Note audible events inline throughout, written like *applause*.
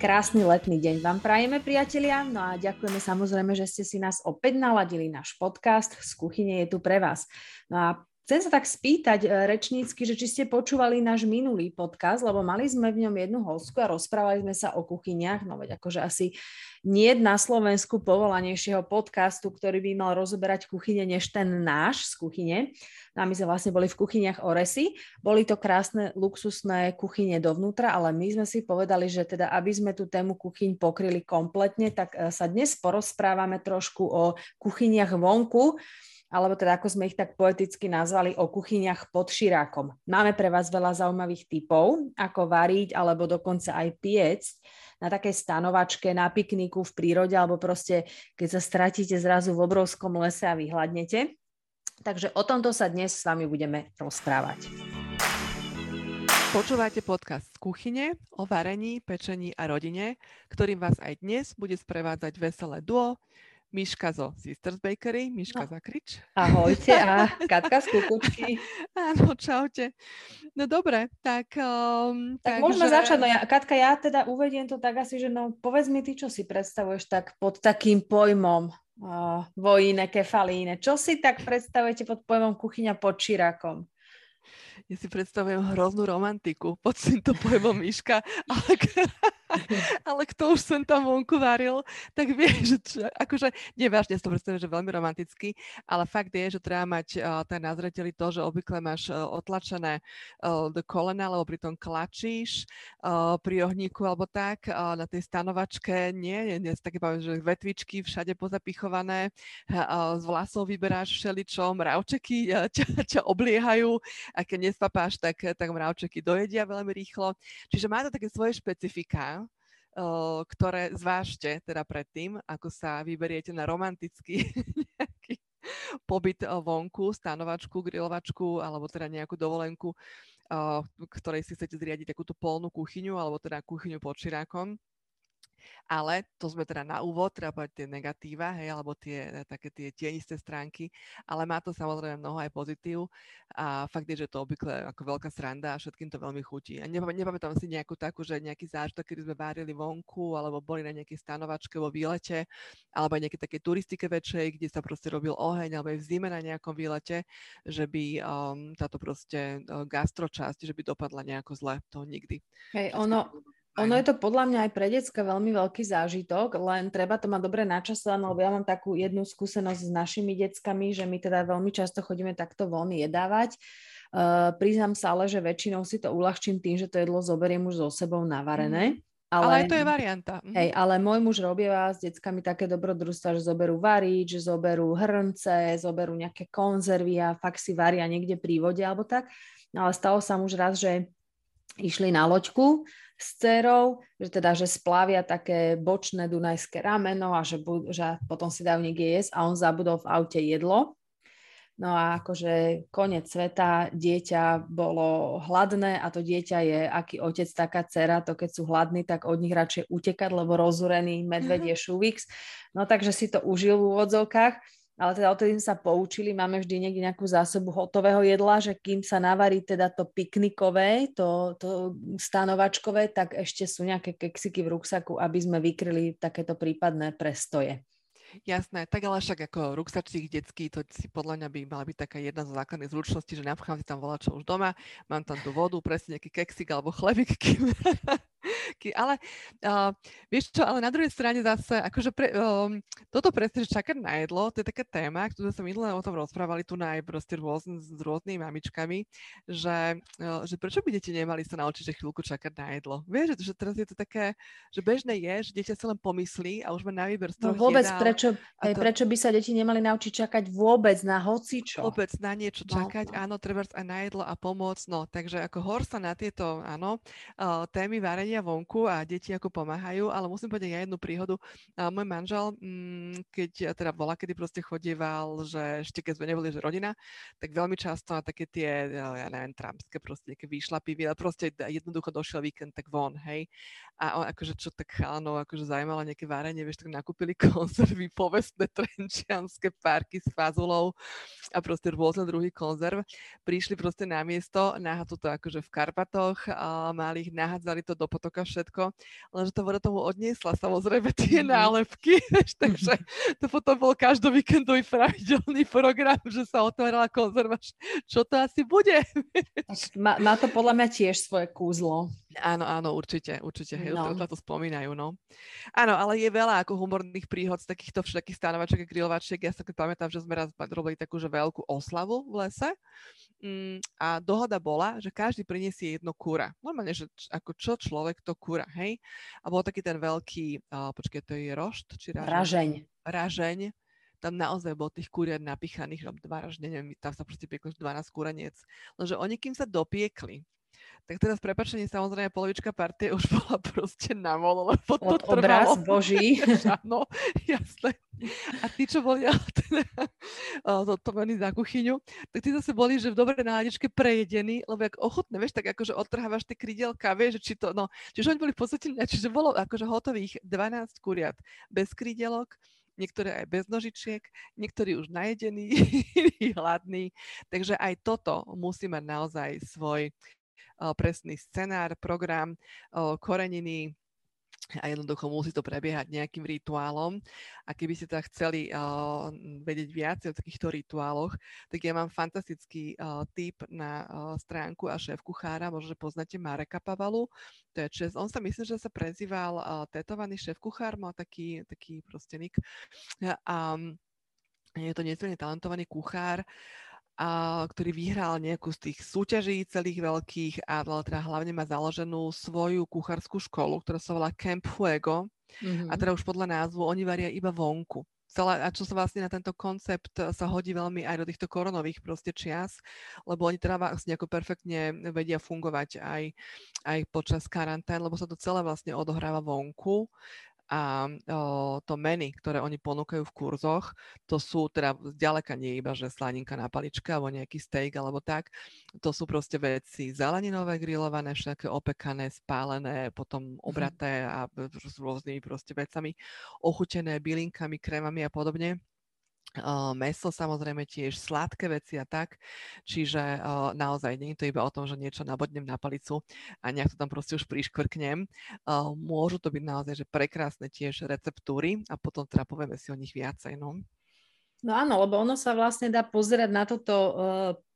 Krásny letný deň vám prajeme, priatelia. No a ďakujeme samozrejme, že ste si nás opäť naladili. Náš podcast z kuchyne je tu pre vás. No a Chcem sa tak spýtať e, rečnícky, že či ste počúvali náš minulý podcast, lebo mali sme v ňom jednu hostku a rozprávali sme sa o kuchyniach, no veď akože asi nie na Slovensku povolanejšieho podcastu, ktorý by mal rozoberať kuchyne, než ten náš z kuchyne. No a my sme vlastne boli v kuchyniach Oresy. Boli to krásne, luxusné kuchyne dovnútra, ale my sme si povedali, že teda, aby sme tú tému kuchyň pokryli kompletne, tak e, sa dnes porozprávame trošku o kuchyniach vonku, alebo teda ako sme ich tak poeticky nazvali, o kuchyniach pod širákom. Máme pre vás veľa zaujímavých typov, ako variť alebo dokonca aj piecť na takej stanovačke, na pikniku v prírode, alebo proste keď sa stratíte zrazu v obrovskom lese a vyhľadnete. Takže o tomto sa dnes s vami budeme rozprávať. Počúvate podcast z kuchyne o varení, pečení a rodine, ktorým vás aj dnes bude sprevádzať veselé duo, Miška zo Sisters Bakery, Miška no. Zakrič. Ahojte a *laughs* Katka z Kukučky. Áno, čaute. No dobre, tak... Um, tak, tak môžeme že... začať. No ja, Katka, ja teda uvediem to tak asi, že no povedz mi ty, čo si predstavuješ tak pod takým pojmom uh, vojine, kefalíne. Čo si tak predstavujete pod pojmom kuchyňa pod čirákom? Ja si predstavujem hroznú romantiku pod týmto pojmom Miška, ale, *laughs* ale kto už sem tam vonku varil, tak vie, že čo, akože, nevážne si to predstavujem, že veľmi romantický, ale fakt je, že treba mať uh, tak na zreteli to, že obvykle máš uh, otlačené uh, do kolena, lebo pri tom klačíš uh, pri ohníku alebo tak, uh, na tej stanovačke. Nie, nie, nie také poviem, že vetvičky všade pozapichované, uh, z vlasov vyberáš všeličo, mravčeky uh, ťa, ťa obliehajú a keď nespapáš, tak, tak mravčeky dojedia veľmi rýchlo. Čiže má to také svoje špecifika, ktoré zvážte teda predtým, ako sa vyberiete na romantický *laughs* nejaký pobyt vonku, stanovačku, grilovačku alebo teda nejakú dovolenku, ktorej si chcete zriadiť takúto polnú kuchyňu alebo teda kuchyňu pod širákom ale to sme teda na úvod, treba povedať tie negatíva, hej, alebo tie také tie tienisté stránky, ale má to samozrejme mnoho aj pozitív a fakt je, že to obvykle ako veľká sranda a všetkým to veľmi chutí. A nepamätám si nejakú takú, že nejaký zážitok, kedy sme várili vonku, alebo boli na nejakej stanovačke vo výlete, alebo aj nejaké také turistike väčšej, kde sa proste robil oheň, alebo aj v zime na nejakom výlete, že by um, táto proste uh, gastročasť, že by dopadla nejako zle, to nikdy. Hej, ono, ono je to podľa mňa aj pre decka veľmi veľký zážitok, len treba to mať dobre načasované, lebo ja mám takú jednu skúsenosť s našimi deckami, že my teda veľmi často chodíme takto von jedávať. Uh, priznám sa ale, že väčšinou si to uľahčím tým, že to jedlo zoberiem už so sebou navarené. Mm. Ale, ale aj to je varianta. Mhm. Hej, ale môj muž robieva s deckami také dobrodružstva, že zoberú varič, že zoberú hrnce, zoberú nejaké konzervy a fakt si varia niekde pri vode alebo tak. Ale stalo sa už raz, že išli na loďku s dcerou, že teda, že splavia také bočné dunajské rameno a že, bu- že potom si dajú niekde jesť a on zabudol v aute jedlo. No a akože koniec sveta, dieťa bolo hladné a to dieťa je, aký otec, taká dcera, to keď sú hladní, tak od nich radšej utekať, lebo rozúrený medvedie mm-hmm. šuvix. No takže si to užil v úvodzovkách ale teda odtedy sme sa poučili, máme vždy niekde nejakú zásobu hotového jedla, že kým sa navarí teda to piknikové, to, to stanovačkové, tak ešte sú nejaké keksiky v ruksaku, aby sme vykryli takéto prípadné prestoje. Jasné, tak ale však ako ruksačík detský, to si podľa mňa by mala byť taká jedna zo základných zručností, že napchám si tam volať čo už doma, mám tam tú vodu, presne nejaký keksik alebo chlebík, kým, *laughs* ale uh, vieš čo, ale na druhej strane zase, akože pre, um, toto presne, že čakať na jedlo, to je taká téma, ktorú sme minulé o tom rozprávali tu na aj proste rôzn, s rôznymi mamičkami, že, uh, že prečo by deti nemali sa naučiť, že chvíľku čakať na jedlo. Vieš, že, že teraz je to také, že bežné je, že dieťa sa len pomyslí a už má na výber z no vôbec, jedál, prečo, to... prečo by sa deti nemali naučiť čakať vôbec na hocičo? Vôbec na niečo no, čakať, no, no. áno, treba aj na jedlo a pomoc, no, takže ako hor sa na tieto, áno, uh, témy varenia varenia vonku a deti ako pomáhajú, ale musím povedať ja jednu príhodu. A môj manžel, mm, keď teda bola, kedy proste chodieval, že ešte keď sme neboli, že rodina, tak veľmi často na také tie, ja neviem, trampské proste nejaké výšlapy, proste jednoducho došiel víkend tak von, hej. a on akože čo tak chalanov akože zaujímalo nejaké várenie, vieš, tak nakúpili *laughs* konzervy, povestné trenčianské párky s fazulou a proste rôzne druhý konzerv. Prišli proste na miesto, nahádzali to akože v Karpatoch, a mali ich, nahádzali to do potoka všetko, lenže to voda tomu odniesla samozrejme tie mm-hmm. nálepky, *laughs* takže *laughs* to potom bol každý víkendový pravidelný program, že sa otvárala konzerva, čo to asi bude. *laughs* Má, má to podľa mňa tiež svoje kúzlo. Áno, áno, určite, určite, hej, no. to spomínajú, no. Áno, ale je veľa ako humorných príhod z takýchto všetkých stanovačiek a grilovačiek. Ja sa pamätám, že sme raz robili takú že veľkú oslavu v lese mm, a dohoda bola, že každý priniesie jedno kúra. Normálne, že č- ako čo človek, to kúra, hej. A bol taký ten veľký, uh, počkej, to je rošt? Či ražeň? Ražeň. Ražeň tam naozaj bol tých kuriat napichaných, dva ražne, neviem, tam sa proste pieklo 12 kúraniec. Lenže oni, kým sa dopiekli, tak teraz prepačenie, samozrejme polovička partie už *laughs* bola proste na mol, lebo to Od obraz boží. *laughs* Áno, jasné. A tí, čo boli zodpovední *laughs* za kuchyňu, tak tí zase boli, že v dobrej náladičke prejedení, lebo jak ochotné, vieš, tak akože odtrhávaš tie krydielka, vieš, či to, no, čiže oni boli v podstate, čiže bolo akože hotových 12 kuriat bez krydielok, niektoré aj bez nožičiek, niektorí už najedení, hladní. Takže aj toto musí mať naozaj svoj presný scenár, program, koreniny, a jednoducho musí to prebiehať nejakým rituálom. A keby ste teda chceli uh, vedieť viac o takýchto rituáloch, tak ja mám fantastický uh, tip na uh, stránku a šéf kuchára, možno, poznáte Mareka Pavalu. To je čest. On sa myslím, že sa prezýval uh, tetovaný šéf kuchár, mal taký, taký proste nik. Um, je to nesmierne talentovaný kuchár. A, ktorý vyhral nejakú z tých súťaží celých veľkých a teda hlavne má založenú svoju kuchárskú školu, ktorá sa volá Camp Fuego. Mm-hmm. A teda už podľa názvu oni varia iba vonku. Celé, a čo sa vlastne na tento koncept sa hodí veľmi aj do týchto koronových proste čias, lebo oni teda vlastne ako perfektne vedia fungovať aj, aj počas karantén, lebo sa to celé vlastne odohráva vonku a o, to meny, ktoré oni ponúkajú v kurzoch, to sú teda zďaleka nie iba, že slaninka na paličke alebo nejaký steak alebo tak. To sú proste veci zeleninové, grillované, všetké opekané, spálené, potom mhm. obraté a s rôznymi proste vecami, ochutené bylinkami, krémami a podobne meso samozrejme tiež sladké veci a tak, čiže uh, naozaj nie je to iba o tom, že niečo nabodnem na palicu a nejak to tam proste už priškvrknem. Uh, môžu to byť naozaj že prekrásne tiež receptúry a potom teda povieme si o nich viacej. No. no áno, lebo ono sa vlastne dá pozerať na toto uh,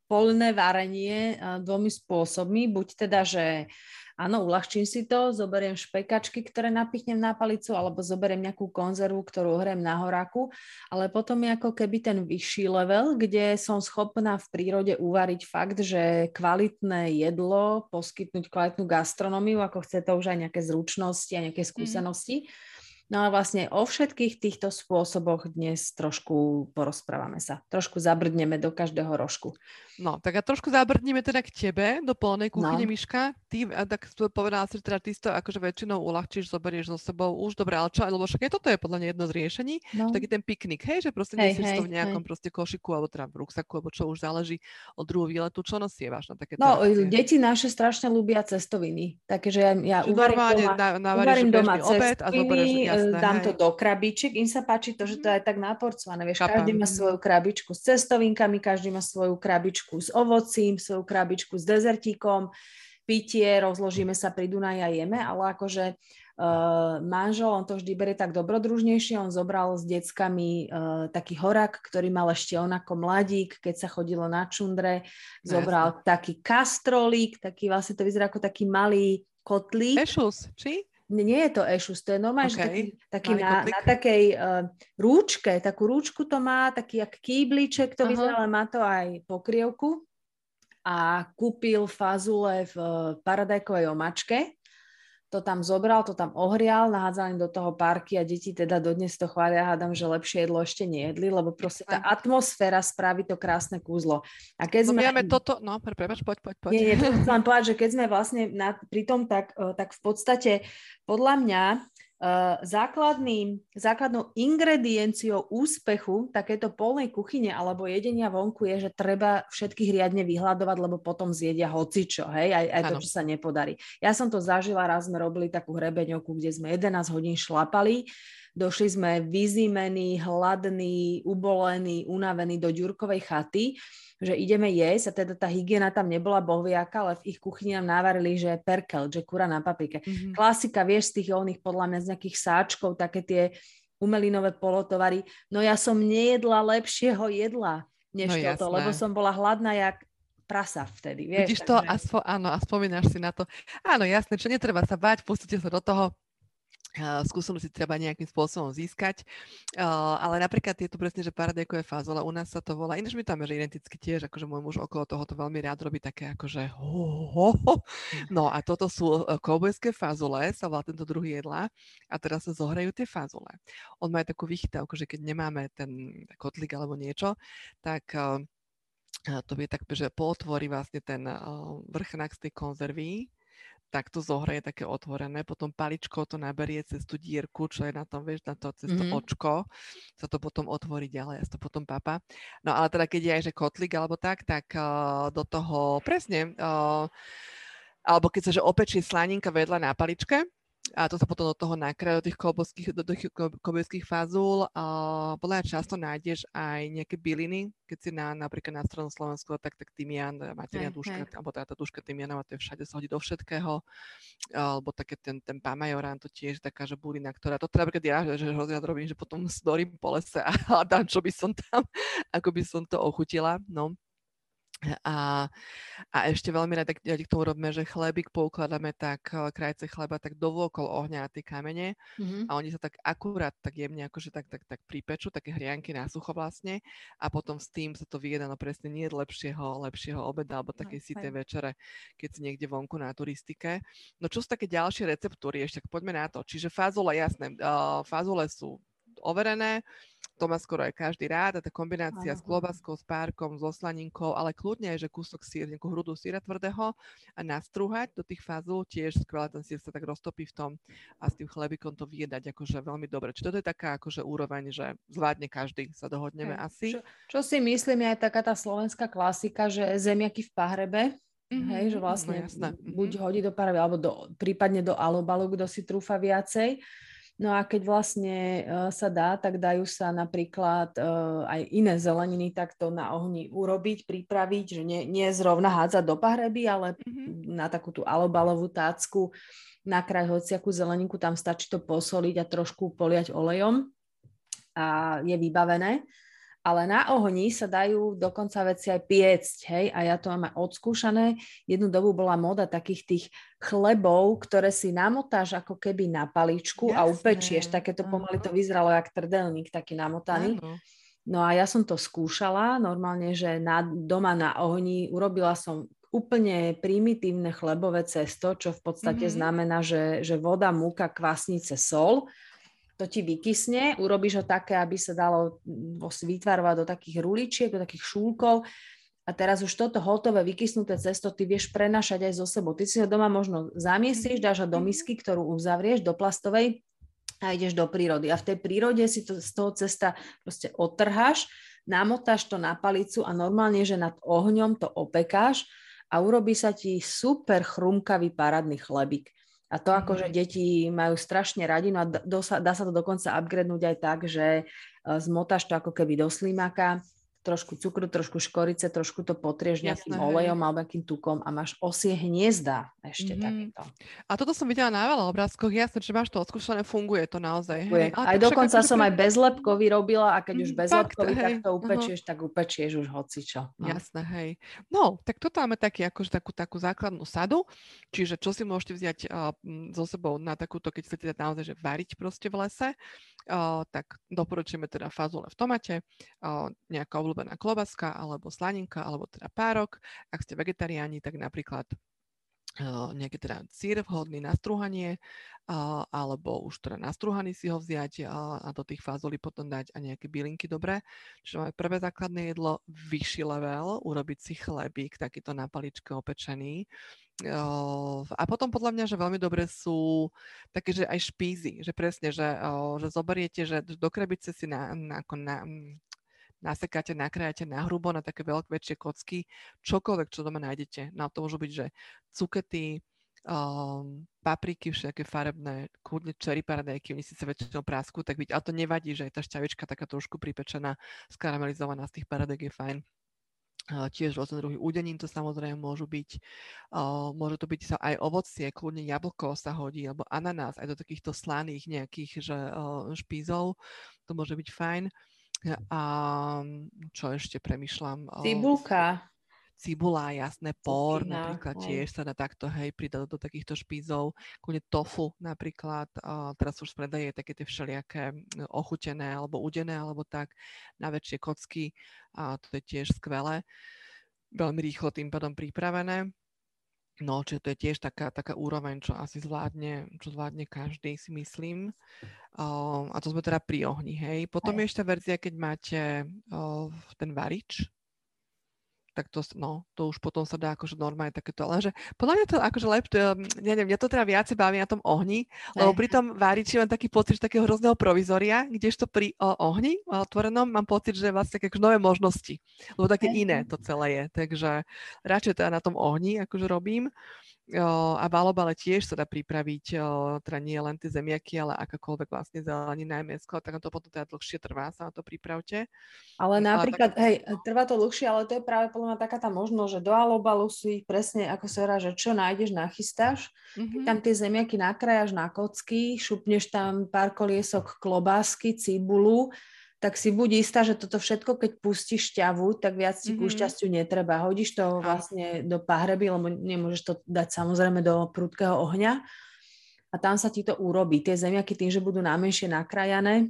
polné varenie uh, dvomi spôsobmi. Buď teda, že áno, uľahčím si to, zoberiem špekačky, ktoré napichnem na palicu, alebo zoberiem nejakú konzervu, ktorú hrem na horáku, ale potom je ako keby ten vyšší level, kde som schopná v prírode uvariť fakt, že kvalitné jedlo, poskytnúť kvalitnú gastronómiu, ako chce to už aj nejaké zručnosti a nejaké mhm. skúsenosti. Mm No a vlastne o všetkých týchto spôsoboch dnes trošku porozprávame sa. Trošku zabrdneme do každého rožku. No, tak a trošku zabrdneme teda k tebe, do polnej kuchyne, no. Miška. Ty, a tak povedala si, že teda ty to akože väčšinou uľahčíš, zoberieš so sebou už, dobre, ale čo, lebo však aj toto je podľa mňa jedno z riešení, no. taký ten piknik, hej, že proste hej, nesieš to v nejakom hej. proste košiku, alebo teda v ruksaku, alebo čo už záleží od druhú výletu, čo nosievaš na také No, akcie? deti naše strašne ľúbia cestoviny, takže ja, ja uvarím doma, na, uvarím doma obed a zoberieš jasné, dám hej. to do krabičiek, im sa páči to, že to je mhm. tak naporcované, vieš, Chápam. každý má svoju krabičku s cestovinkami, každý má svoju krabičku s ovocím, svoju krabičku s dezertíkom, pitie, rozložíme sa pri Dunaji a jeme, ale akože uh, manžel, on to vždy berie tak dobrodružnejšie, on zobral s deckami uh, taký horák, ktorý mal ešte on ako mladík, keď sa chodilo na čundre, zobral no, taký kastrolík, taký vlastne to vyzerá ako taký malý kotlík. Ešus, či? Nie je to ešus, to je normálne, okay. taký, taký na, na takej uh, rúčke, takú rúčku to má, taký jak kýbliček to uh-huh. vyzerá, ale má to aj pokrievku a kúpil fazule v uh, paradajkovej omačke to tam zobral, to tam ohrial, nahádzal im do toho parky a deti teda dodnes to chvália, hádam, že lepšie jedlo ešte nejedli, lebo proste tá atmosféra spraví to krásne kúzlo. A keď no, sme... toto, no, prepač, poď, poď, poď. Nie, nie, chcem povedať, že keď sme vlastne na, pri tom, tak, tak v podstate podľa mňa základným, základnou ingredienciou úspechu takéto polnej kuchyne alebo jedenia vonku je, že treba všetkých riadne vyhľadovať, lebo potom zjedia hocičo, hej, aj, aj to, čo sa nepodarí. Ja som to zažila, raz sme robili takú hrebeňovku, kde sme 11 hodín šlapali, došli sme vyzimení, hladní, ubolení, unavení do ďurkovej chaty že ideme jesť a teda tá hygiena tam nebola bohviaka, ale v ich kuchyni nám navarili, že perkel, že kura na paprike. Mm-hmm. Klasika, vieš, z tých oných podľa mňa z nejakých sáčkov, také tie umelinové polotovary. No ja som nejedla lepšieho jedla, než no, toto, jasné. lebo som bola hladná jak prasa vtedy. Vieš, Vidíš takže... to, a spo, áno, a spomínaš si na to. Áno, jasné, čo netreba sa bať, pustite sa do toho, skúsenosti treba nejakým spôsobom získať. Ale napríklad je tu presne, že paradajkové fazole, u nás sa to volá, ináč my tam je, že identicky tiež, akože môj muž okolo toho to veľmi rád robí také akože ho, ho, ho. No a toto sú e, koubojské fazole, sa volá tento druhý jedla a teraz sa zohrajú tie fazole. On má aj takú vychytávku, že keď nemáme ten kotlík alebo niečo, tak to je tak, že pootvorí vlastne ten vrchnák z tej konzervy tak to zohreje také otvorené, potom paličko to naberie cez tú dierku, čo je na tom, vieš, na to, cez to mm-hmm. očko, sa to potom otvorí ďalej a to potom papa. No ale teda keď je aj, že kotlik alebo tak, tak uh, do toho presne, uh, alebo keď sa, že opečie slaninka vedľa na paličke, a to sa potom do toho nakrája do tých kolbovských, do tých kolbovských fazul. A podľa často nájdeš aj nejaké byliny, keď si na, napríklad na stranu Slovensku, tak, tak tymian, materia hey, duška, hey. alebo tá, tá duška tymianová, to je všade sa hodí do všetkého. Alebo také ten, ten pamajorán, to tiež taká, že bulina, ktorá, to teda napríklad ja, že hrozne robím, že potom *laughs* zdorím po lese a hľadám, čo by som tam, ako by som to ochutila. No. A, a ešte veľmi rada k tomu robíme, že chlebík poukladáme tak, eh, krajce chleba tak dovôkol ohňa na tie kamene mm-hmm. a oni sa tak akurát tak jemne akože tak, tak, tak pripečú, také hrianky na sucho vlastne a potom s tým sa to vyjeda no presne nie lepšieho, lepšieho obeda alebo takej no, tej večere, keď si niekde vonku na turistike. No čo sú také ďalšie receptúry, ešte poďme na to. Čiže fázole, jasné, uh, fázole sú overené, to má skoro aj každý rád a tá kombinácia Aha. s klobaskou, s párkom, so slaninkou, ale kľudne aj, že kúsok sír, nejakú hrudu síra tvrdého a nastrúhať do tých fázul, tiež skvelé ten sír sa tak roztopí v tom a s tým chlebikom to vyjedať akože veľmi dobre. Čiže toto je taká akože úroveň, že zvládne každý, sa dohodneme hey. asi. Čo, čo si myslím je aj taká tá slovenská klasika, že zemiaky v pahrebe, Mm-hmm. Hej, že no vlastne no, buď mhm. hodí do pahreby, alebo do, prípadne do alobalu, kto si trúfa viacej. No a keď vlastne uh, sa dá, tak dajú sa napríklad uh, aj iné zeleniny takto na ohni urobiť, pripraviť, že nie, nie zrovna hádzať do pahreby, ale mm-hmm. na takú tú alobalovú tácku nakrať hociakú zeleninku, tam stačí to posoliť a trošku poliať olejom a je vybavené ale na ohni sa dajú dokonca veci aj piecť, hej, a ja to mám aj odskúšané. Jednu dobu bola moda takých tých chlebov, ktoré si namotáš ako keby na paličku Jasné. a upečieš, také to pomaly to vyzeralo jak trdelník, taký namotaný. Ano. No a ja som to skúšala, normálne, že na, doma na ohni urobila som úplne primitívne chlebové cesto, čo v podstate mm-hmm. znamená, že, že voda, múka, kvasnice, sol to ti vykysne, urobíš ho také, aby sa dalo vytvarovať do takých ruličiek, do takých šúlkov a teraz už toto hotové, vykysnuté cesto ty vieš prenašať aj zo sebou. Ty si ho doma možno zamiestríš, dáš ho do mhm. misky, ktorú uzavrieš, do plastovej a ideš do prírody. A v tej prírode si to z toho cesta proste odtrháš, namotáš to na palicu a normálne, že nad ohňom to opekáš a urobí sa ti super chrumkavý parádny chlebík. A to akože deti majú strašne radi, no a dá sa to dokonca upgradenúť aj tak, že e, zmotáš to ako keby do slimaka, trošku cukru, trošku škorice, trošku to potrieš nejakým Jasné, olejom hej. alebo nejakým tukom a máš osie hniezda ešte mm-hmm. takéto. A toto som videla na veľa obrázkoch, jasne, že máš to odskúšané, funguje to naozaj. Funguje. Hej. Aj dokonca som aj bezlepko vyrobila a keď už mhm, bezlepkový, tak, to upečieš, uh-huh. tak upečieš už hocičo. No. Jasné, hej. No, tak toto máme taký, akože takú, takú základnú sadu, čiže čo si môžete vziať uh, so sebou na takúto, keď chcete naozaj že variť proste v lese, uh, tak doporučujeme teda fazule v tomate, uh, nejaká obľúbená klobaska alebo slaninka alebo teda párok. Ak ste vegetariáni, tak napríklad nejaký teda sír vhodný na strúhanie, alebo už teda nastruhaný si ho vziať a do tých fázolí potom dať a nejaké bylinky dobré. Čiže máme prvé základné jedlo, vyšší level, urobiť si chlebík, takýto na paličke opečený. A potom podľa mňa, že veľmi dobre sú také, že aj špízy, že presne, že, že zoberiete, že do krabice si na, na, na, nasekáte, nakrájate na hrubo na také veľké väčšie kocky, čokoľvek, čo doma nájdete. Na no to môžu byť, že cukety, um, papriky, všetké farebné, kľudne cherry paradajky, oni síce väčšinou prásku, tak byť, ale to nevadí, že aj tá šťavička taká trošku pripečená, skaramelizovaná z tých paradajk je fajn. Tiež rôzne druhy údenín to samozrejme môžu byť. Uh, môže to byť aj ovocie, kľudne jablko sa hodí, alebo ananás, aj do takýchto slaných nejakých že, uh, špízov. To môže byť fajn. A čo ešte premyšľam? Cibulka cibula, jasné, por Cukina, napríklad hej. tiež sa dá takto, hej, pridať do takýchto špízov, kľudne tofu napríklad, uh, teraz už predaje také tie všelijaké ochutené alebo udené alebo tak na väčšie kocky a to je tiež skvelé. Veľmi rýchlo tým pádom pripravené. No, čiže to je tiež taká, taká úroveň, čo asi zvládne, čo zvládne každý, si myslím. Uh, a to sme teda pri ohni, hej. Potom hej. je ešte verzia, keď máte uh, ten varič, tak to, no, to už potom sa dá akože normálne takéto, lenže podľa mňa to akože lepšie, neviem, mňa to teda viacej baví na tom ohni, lebo pri tom váriči mám taký pocit takého hrozného provizoria, kdežto pri o, ohni otvorenom mám pocit, že vlastne také nové možnosti, lebo také iné to celé je, takže radšej teda na tom ohni akože robím a v alobale tiež sa dá pripraviť, teda nie len tie zemiaky, ale akákoľvek vlastne zelenina aj mesko, tak to potom teda dlhšie trvá, sa na to pripravte. Ale napríklad, tak... hej, trvá to dlhšie, ale to je práve podľa mňa taká tá možnosť, že do alobalu si presne, ako sa hovorá, že čo nájdeš, nachystáš, mm-hmm. tam tie zemiaky nakrájaš na kocky, šupneš tam pár koliesok klobásky, cibulu, tak si buď istá, že toto všetko, keď pustíš šťavu, tak viac ti mm-hmm. ku šťastiu netreba. Hodíš to vlastne do pahreby, lebo nemôžeš to dať samozrejme do prudkého ohňa a tam sa ti to urobí. Tie zemiaky tým, že budú námenšie nakrajané,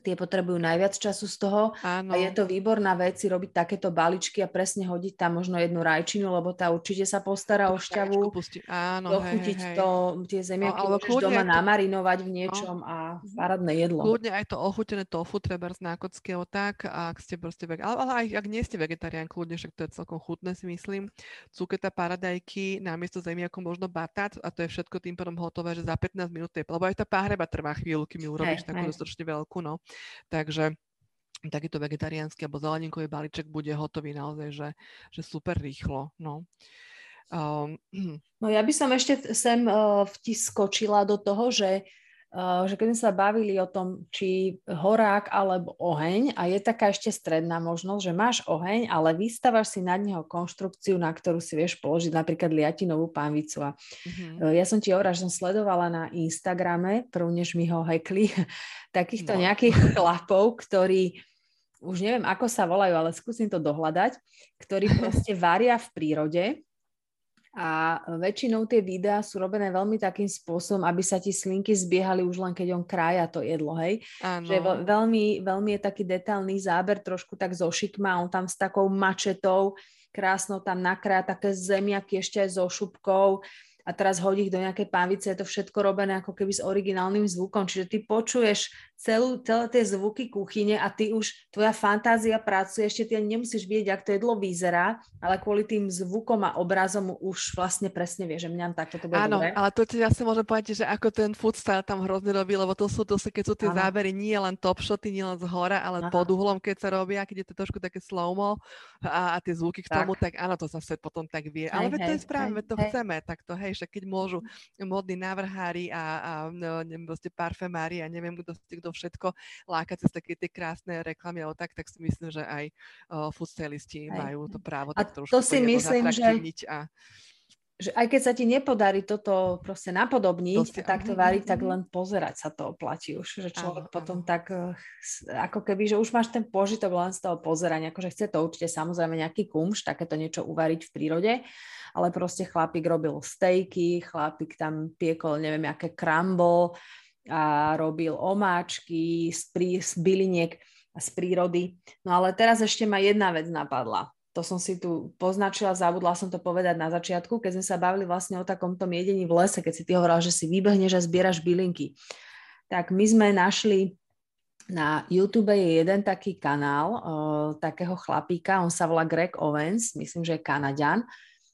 tie potrebujú najviac času z toho Áno. a je to výborná vec si robiť takéto baličky a presne hodiť tam možno jednu rajčinu, lebo tá určite sa postará o šťavu, Áno, dochutiť hej, hej. to, tie zemiaky no, môžeš doma to... namarinovať v niečom no. a paradné jedlo. Kľudne aj to ochutené tofu, treba z nákodského tak, a ak ste proste veg... ale, ale aj ak nie ste vegetarián, kľudne, však to je celkom chutné si myslím. Cuketa, paradajky, namiesto zemiakov možno batát a to je všetko tým pádom hotové, že za 15 minút je, lebo aj tá páhreba trvá chvíľu, kým ju urobíš takú dostatočne veľkú, no. Takže takýto vegetariánsky alebo zeleninkový balíček bude hotový naozaj, že, že super rýchlo. No. Um, *clears throat* no ja by som ešte sem uh, vtiskočila do toho, že Eh, že keď sme sa bavili o tom, či horák alebo oheň a je taká ešte stredná možnosť, že máš oheň, ale vystavaš si nad neho konštrukciu, na ktorú si vieš položiť napríklad liatinovú pánvicu. A mm-hmm. ja som ti hovorila, že som sledovala na Instagrame, prv než mi ho hekli, *laughs* takýchto no. nejakých *laughs* chlapov, ktorí už neviem, ako sa volajú, ale skúsim to dohľadať, ktorí *laughs* proste varia v prírode a väčšinou tie videá sú robené veľmi takým spôsobom, aby sa ti slinky zbiehali už len keď on krája to jedlo, hej. Ano. Že veľmi, veľmi je taký detailný záber, trošku tak zo šikma, on tam s takou mačetou krásno tam nakrája také zemiaky ešte aj so šupkou a teraz hodí ich do nejakej pánvice, je to všetko robené ako keby s originálnym zvukom, čiže ty počuješ celú, celé tie zvuky kuchyne a ty už, tvoja fantázia pracuje, ešte ty nemusíš vidieť, ak to jedlo vyzerá, ale kvôli tým zvukom a obrazom už vlastne presne vie, že mňa takto to bude Áno, dobre. ale to ti asi môžem povedať, že ako ten style tam hrozne robí, lebo to sú, to sú keď sú tie Áno. zábery nie len top shoty, nie len z hora, ale Aha. pod uhlom, keď sa robia, keď je to trošku také slow a, a tie zvuky k tomu, tak. tak áno, to zase potom tak vie. Hej, ale hej, to je správne, to hej. chceme, tak to hej, však keď môžu modní návrhári a, a no, neviem, proste parfemári a neviem, kto, kto všetko lákať cez také tie krásne reklamy alebo tak, tak si myslím, že aj uh, food stylisti majú to právo a tak trošku to si myslím, že... A, že aj keď sa ti nepodarí toto proste napodobniť si, a takto variť, tak len pozerať sa to oplatí už, že človek áno, potom áno. tak eh, ako keby, že už máš ten požitok len z toho pozerania, akože chce to určite samozrejme nejaký kumš, takéto niečo uvariť v prírode, ale proste chlapík robil stejky, chlapík tam piekol neviem, aké crumble, a robil omáčky z, prí, z byliniek a z prírody. No ale teraz ešte ma jedna vec napadla. to som si tu poznačila, zabudla som to povedať na začiatku, keď sme sa bavili vlastne o takomto jedení v lese, keď si ty hovorila, že si vybehneš a zbieraš bylinky. Tak my sme našli na YouTube je jeden taký kanál uh, takého chlapíka, on sa volá Greg Owens, myslím, že je Kanaďan.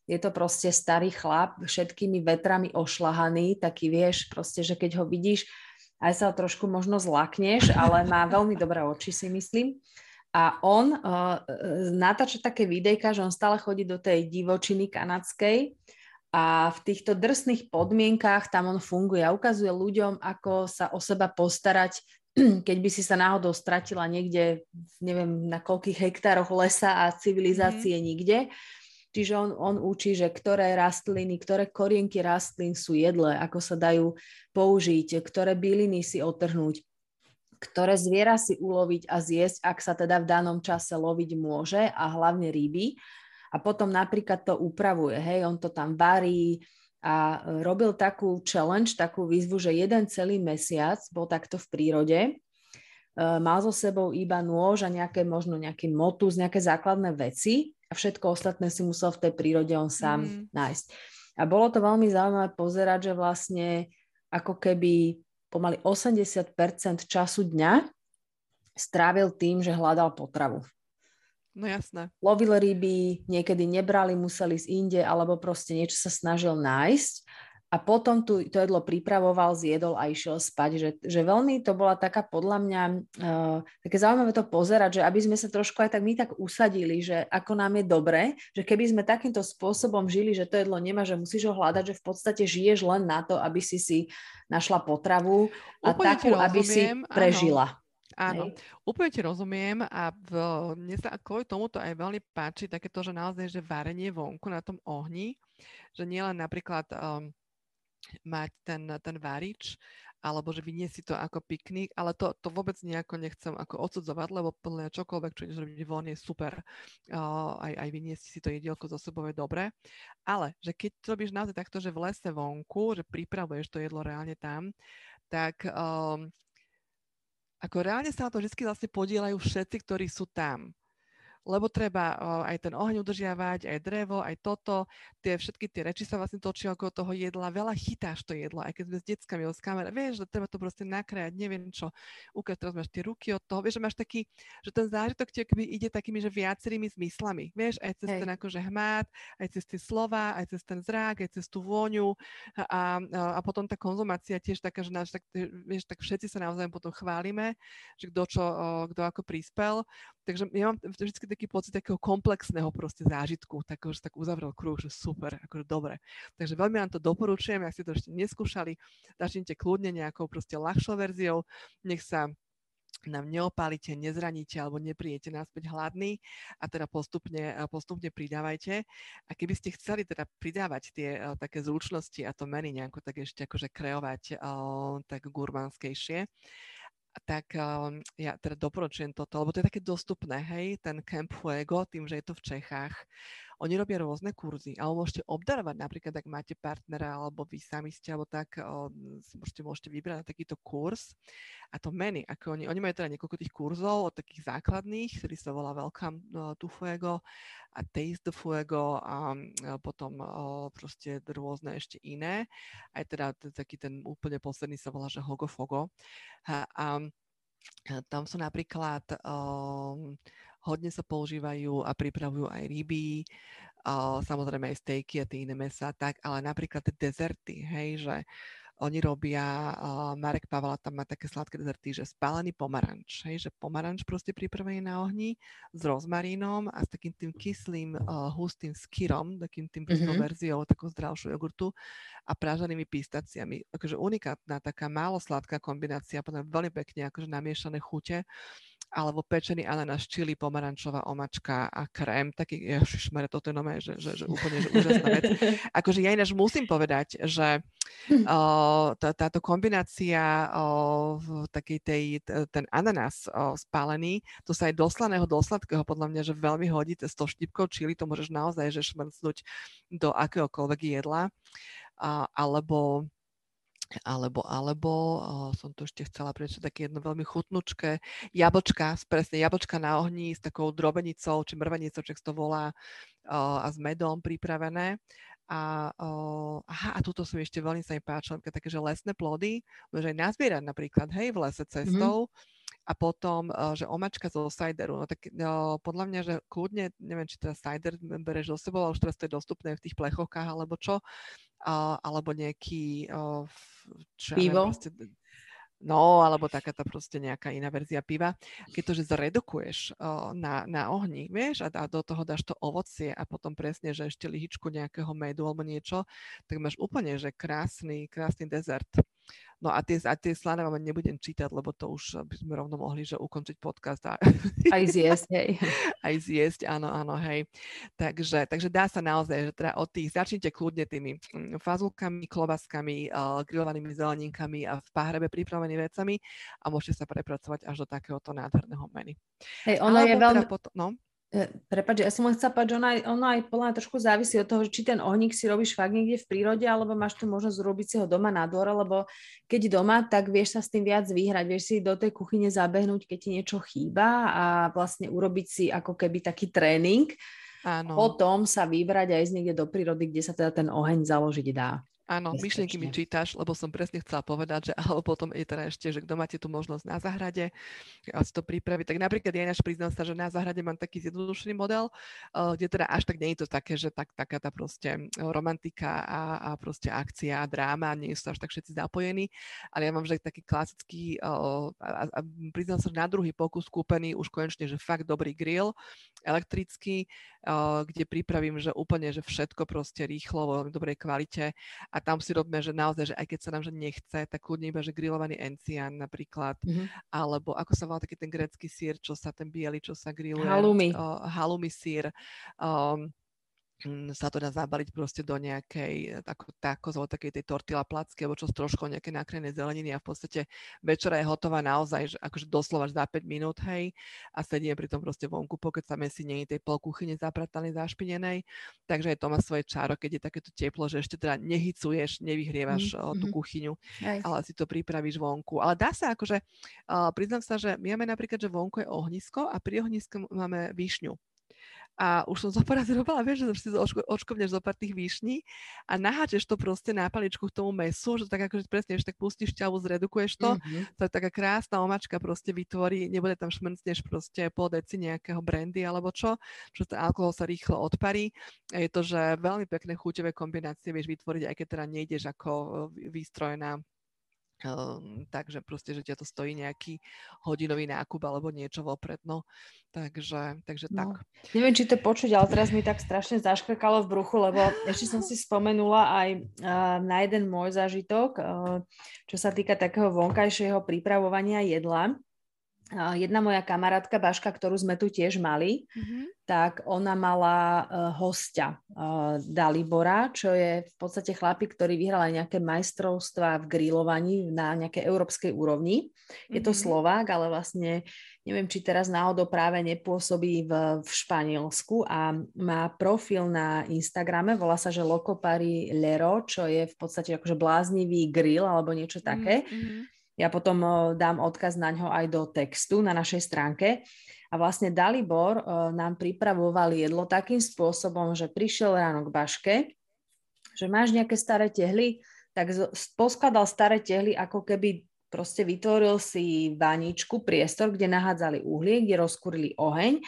Je to proste starý chlap, všetkými vetrami ošlahaný, taký vieš, proste, že keď ho vidíš, aj sa trošku možno zlakneš, ale má *laughs* veľmi dobré oči, si myslím. A on uh, natáča také videjka, že on stále chodí do tej divočiny kanadskej a v týchto drsných podmienkách tam on funguje a ukazuje ľuďom, ako sa o seba postarať, *clears throat* keď by si sa náhodou stratila niekde, neviem, na koľkých hektároch lesa a civilizácie mm. nikde. Čiže on, on učí, že ktoré rastliny, ktoré korienky rastlín sú jedle, ako sa dajú použiť, ktoré byliny si otrhnúť ktoré zviera si uloviť a zjesť, ak sa teda v danom čase loviť môže a hlavne ryby. A potom napríklad to upravuje, hej, on to tam varí a robil takú challenge, takú výzvu, že jeden celý mesiac bol takto v prírode, e, mal so sebou iba nôž a nejaké, možno nejaký motus, nejaké základné veci a všetko ostatné si musel v tej prírode on sám mm. nájsť. A bolo to veľmi zaujímavé pozerať, že vlastne ako keby pomaly 80% času dňa strávil tým, že hľadal potravu. No jasné. Lovil ryby, niekedy nebrali, museli ísť inde, alebo proste niečo sa snažil nájsť a potom tu, to jedlo pripravoval, zjedol a išiel spať. Že, že veľmi to bola taká podľa mňa uh, také zaujímavé to pozerať, že aby sme sa trošku aj tak my tak usadili, že ako nám je dobre, že keby sme takýmto spôsobom žili, že to jedlo nemá, že musíš ho hľadať, že v podstate žiješ len na to, aby si si našla potravu a Úplne takú, aby si prežila. Áno, Hej. úplne ti rozumiem a v, mne sa kvôli tomuto aj veľmi páči takéto, že naozaj, že varenie vonku na tom ohni, že nielen napríklad um, mať ten, ten varič, alebo že vyniesť to ako piknik, ale to, to vôbec nejako nechcem ako odsudzovať, lebo podľa čokoľvek, čo ideš robiť von, je super. Uh, aj, aj vyniesť si to jedielko zo sebou je dobré. Ale, že keď to robíš naozaj takto, že v lese vonku, že pripravuješ to jedlo reálne tam, tak um, ako reálne sa na to vždy vlastne podielajú všetci, ktorí sú tam lebo treba aj ten oheň udržiavať, aj drevo, aj toto. Tie všetky tie reči sa vlastne točia okolo toho jedla. Veľa chytáš to jedlo, aj keď sme s deckami s kamerou. Vieš, že treba to proste nakrájať, neviem čo. Ukáž, teraz máš tie ruky od toho. Vieš, že máš taký, že ten zážitok ti ide takými, že viacerými zmyslami. Vieš, aj cez Hej. ten akože hmat, aj cez tie slova, aj cez ten zrák, aj cez tú vôňu a, a, a potom tá konzumácia tiež taká, že náš, tak, vieš, tak všetci sa naozaj potom chválime, že kto čo, kto ako prispel. Takže ja mám vždy taký pocit takého komplexného proste zážitku, takého, že tak uzavrel kruh, že super, akože dobre. Takže veľmi vám to doporučujem, ak ste to ešte neskúšali, začnite kľudne nejakou proste ľahšou verziou, nech sa nám neopálite, nezraníte alebo neprijete naspäť hladný a teda postupne, postupne pridávajte. A keby ste chceli teda pridávať tie uh, také zručnosti a to meny nejako tak ešte akože kreovať uh, tak gurmanskejšie, tak um, ja teda doporučujem toto, lebo to je také dostupné, hej, ten Camp Fuego, tým, že je to v Čechách. Oni robia rôzne kurzy, ale môžete obdarovať napríklad, ak máte partnera, alebo vy sami ste, alebo tak, o, môžete, môžete vybrať takýto kurz. A to meny, ako oni, oni majú teda niekoľko tých kurzov od takých základných, ktorý sa volá Welcome to Fuego a Taste the Fuego a, a potom proste rôzne ešte iné. Aj teda taký ten úplne posledný sa volá, že Hogo Fogo. A, a tam sú napríklad um, hodne sa používajú a pripravujú aj ryby, uh, samozrejme aj stejky a tie iné mesa, tak, ale napríklad tie dezerty, hej, že oni robia, uh, Marek Pavala tam má také sladké dezerty, že spálený pomaranč, hej, že pomaranč proste pripravený na ohni s rozmarínom a s takým tým kyslým, uh, hustým skyrom, takým tým mm-hmm. verziou, takou zdravšiu jogurtu a prážanými pistáciami. Akože unikátna, taká málo sladká kombinácia, potom veľmi pekne akože namiešané chute alebo pečený ananás, čili, pomarančová omačka a krém, taký, ježišmere, toto je nové, že, že, že úplne že úžasná vec. *laughs* Akože ja ináč musím povedať, že o, tá, táto kombinácia o, takej tej, ten ananás o, spálený, to sa aj do slaného, do sladkého podľa mňa, že veľmi hodí s tou štipkou čili, to môžeš naozaj že šmrcnúť do akéhokoľvek jedla. A, alebo alebo, alebo uh, som tu ešte chcela prečo také jedno veľmi chutnučké jablčka, presne jablčka na ohni s takou drobenicou, či mrvenicou, čo to volá, uh, a s medom pripravené. A, uh, aha, a tuto som ešte veľmi sa mi páčilo, také, že lesné plody, môže aj nazbierať napríklad, hej, v lese mhm. cestou. Mm-hmm a potom, že omačka zo cideru. No tak no, podľa mňa, že kľudne, neviem, či teda cider bereš do sebou, ale už teraz to je dostupné v tých plechovkách alebo čo, uh, alebo nejaký čo Pivo? Ja proste, No, alebo taká tá proste nejaká iná verzia piva. Keď to, že zredukuješ uh, na, na ohni, vieš, a, a do toho dáš to ovocie a potom presne, že ešte lyhičku nejakého medu alebo niečo, tak máš úplne, že krásny, krásny dezert. No a tie, a tie slané vám nebudem čítať, lebo to už by sme rovno mohli že ukončiť podcast. A... *laughs* Aj zjesť, hej. Aj zjesť, áno, áno, hej. Takže, takže dá sa naozaj, že teda od tých, začnite kľudne tými mm, fazulkami, klobaskami, uh, grillovanými zeleninkami a v páhrebe pripravenými vecami a môžete sa prepracovať až do takéhoto nádherného menu. Hej, ono Alebo je veľmi... Teda potom, no? E, Prepač, ja som len chcela povedať, že ono aj, ono aj podľa trošku závisí od toho, či ten ohník si robíš fakt niekde v prírode, alebo máš tu možnosť urobiť si ho doma na dvore, lebo keď doma, tak vieš sa s tým viac vyhrať, vieš si do tej kuchyne zabehnúť, keď ti niečo chýba a vlastne urobiť si ako keby taký tréning. Áno. Potom sa vybrať aj z niekde do prírody, kde sa teda ten oheň založiť dá. Áno, myšlienky mi čítaš, lebo som presne chcela povedať, že alebo potom je teda ešte, že kto máte tú možnosť na zahrade a si to pripraviť. Tak napríklad ja ináč priznám sa, že na zahrade mám taký zjednodušený model, eh, kde teda až tak nie je to také, že tak, taká tá proste romantika a, a proste akcia a dráma, nie sú až tak všetci zapojení, ale ja mám že taký klasický, eh, a, a priznám sa, že na druhý pokus kúpený už konečne, že fakt dobrý grill, elektrický, eh, kde pripravím, že úplne, že všetko proste rýchlo, vo veľmi dobrej kvalite a tam si robíme, že naozaj, že aj keď sa nám že nechce, tak kľudne iba, že grillovaný encián napríklad, mm-hmm. alebo ako sa volá taký ten grecký sír, čo sa, ten biely, čo sa grilluje. Halumi. Uh, halumi sír. Um, sa to dá zabaliť proste do nejakej tako, tako, takej tej tortila placky alebo čo s troškou nejaké nakrené zeleniny a v podstate večera je hotová naozaj, že akože doslova za 5 minút, hej, a sedíme pri tom proste vonku, pokecame si, nie je tej pol kuchyne zapratanej, zašpinenej, takže aj to má svoje čaro, keď je takéto teplo, že ešte teda nehycuješ, nevyhrievaš mm-hmm. tú kuchyňu, aj. ale si to pripravíš vonku. Ale dá sa akože, uh, priznám sa, že my máme napríklad, že vonku je ohnisko a pri ohnisku máme výšňu. A už som zo pár robila, vieš, že si očko, očkovneš zo pár tých výšní a naháčeš to proste na paličku k tomu mesu, že tak akože presne, že tak pustíš ťavu, zredukuješ to, mm-hmm. to je taká krásna omačka proste vytvorí, nebude tam šmrcneš proste pol deci nejakého brandy alebo čo, čo ten alkohol sa rýchlo odparí. A je to, že veľmi pekné chuťové kombinácie vieš vytvoriť, aj keď teda nejdeš ako e, výstrojná Um, takže proste, že ťa to stojí nejaký hodinový nákup alebo niečo vopred, no. Takže, takže no. tak. Neviem, či to počuť, ale teraz mi tak strašne zaškrkalo v bruchu, lebo ešte som si spomenula aj uh, na jeden môj zážitok, uh, čo sa týka takého vonkajšieho pripravovania jedla jedna moja kamarátka Baška, ktorú sme tu tiež mali, mm-hmm. tak ona mala uh, hostia uh, Dalibora, čo je v podstate chlapík, ktorý vyhral aj nejaké majstrovstvá v grillovaní na nejakej európskej úrovni. Je to mm-hmm. Slovák, ale vlastne neviem, či teraz náhodou práve nepôsobí v, v Španielsku a má profil na Instagrame, volá sa, že Locopari Lero, čo je v podstate akože bláznivý grill alebo niečo také. Mm-hmm ja potom dám odkaz na ňo aj do textu na našej stránke. A vlastne Dalibor nám pripravoval jedlo takým spôsobom, že prišiel ráno k Baške, že máš nejaké staré tehly, tak poskladal staré tehly, ako keby proste vytvoril si vaničku, priestor, kde nahádzali uhlie, kde rozkurili oheň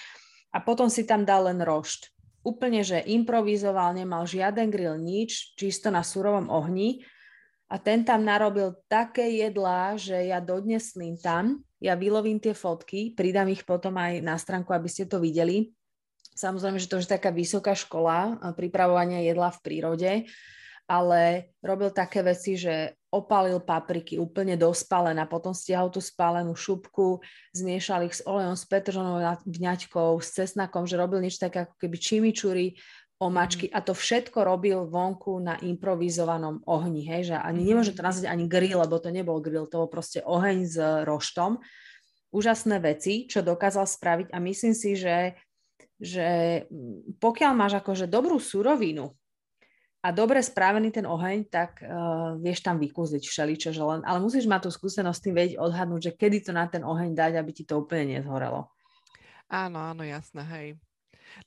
a potom si tam dal len rošt. Úplne, že improvizoval, nemal žiaden grill, nič, čisto na surovom ohni a ten tam narobil také jedlá, že ja dodnes tam, ja vylovím tie fotky, pridám ich potom aj na stránku, aby ste to videli. Samozrejme, že to je taká vysoká škola pripravovania jedla v prírode, ale robil také veci, že opalil papriky úplne dospalené, potom stiahol tú spálenú šupku, zmiešal ich s olejom, s petržonou vňaťkou, s cesnakom, že robil niečo také ako keby čimičury, omačky mm. a to všetko robil vonku na improvizovanom ohni, hej, že ani nemôžem to mm. nazvať ani grill, lebo to nebol grill, to bol proste oheň s roštom. Úžasné veci, čo dokázal spraviť a myslím si, že, že pokiaľ máš akože dobrú surovinu, a dobre správený ten oheň, tak uh, vieš tam vykúziť všeličo, že len, ale musíš mať tú skúsenosť tým vedieť odhadnúť, že kedy to na ten oheň dať, aby ti to úplne nezhorelo. Áno, áno, jasné, hej.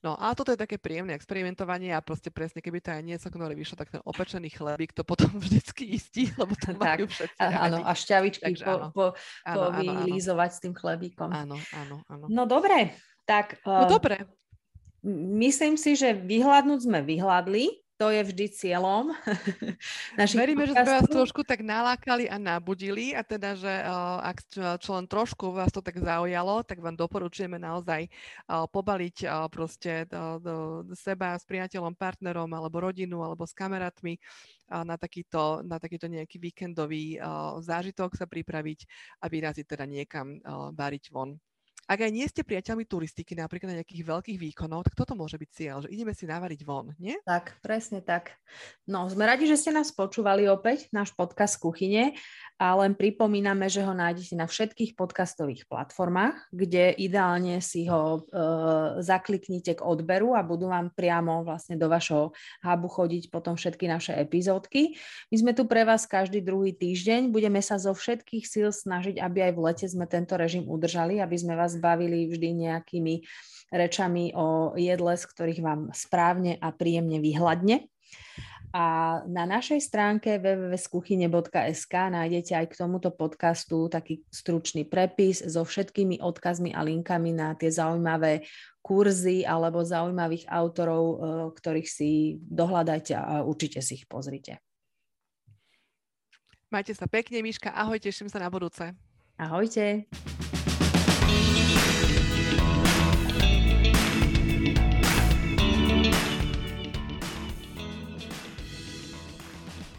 No a toto je také príjemné experimentovanie a proste presne, keby to aj nie soknore vyšlo, tak ten opečený chlebík to potom *laughs* vždycky istí, lebo to majú všetci Áno, a šťavičky Takže, po, áno. po, áno, áno, s tým chlebíkom. Áno, áno, áno. No dobre, tak... Uh, no dobre. Myslím si, že vyhľadnúť sme vyhľadli to je vždy cieľom *laughs* Veríme, že sme vás trošku tak nalákali a nabudili a teda, že uh, ak čo len trošku vás to tak zaujalo, tak vám doporučujeme naozaj uh, pobaliť uh, proste do, do, seba s priateľom, partnerom alebo rodinu alebo s kamarátmi na takýto, na takýto nejaký víkendový zážitok sa pripraviť a vyraziť teda niekam variť von. Ak aj nie ste priateľmi turistiky, napríklad na nejakých veľkých výkonov, tak toto môže byť cieľ, že ideme si navariť von, nie? Tak, presne tak. No, sme radi, že ste nás počúvali opäť, náš podcast Kuchyne a len pripomíname, že ho nájdete na všetkých podcastových platformách, kde ideálne si ho e, zakliknite k odberu a budú vám priamo vlastne do vašho hubu chodiť potom všetky naše epizódky. My sme tu pre vás každý druhý týždeň, budeme sa zo všetkých síl snažiť, aby aj v lete sme tento režim udržali, aby sme vás bavili vždy nejakými rečami o jedle, z ktorých vám správne a príjemne vyhľadne. A na našej stránke www.skuchyne.sk nájdete aj k tomuto podcastu taký stručný prepis so všetkými odkazmi a linkami na tie zaujímavé kurzy alebo zaujímavých autorov, e, ktorých si dohľadajte a určite si ich pozrite. Majte sa pekne, Miška. Ahoj, teším sa na budúce. Ahojte.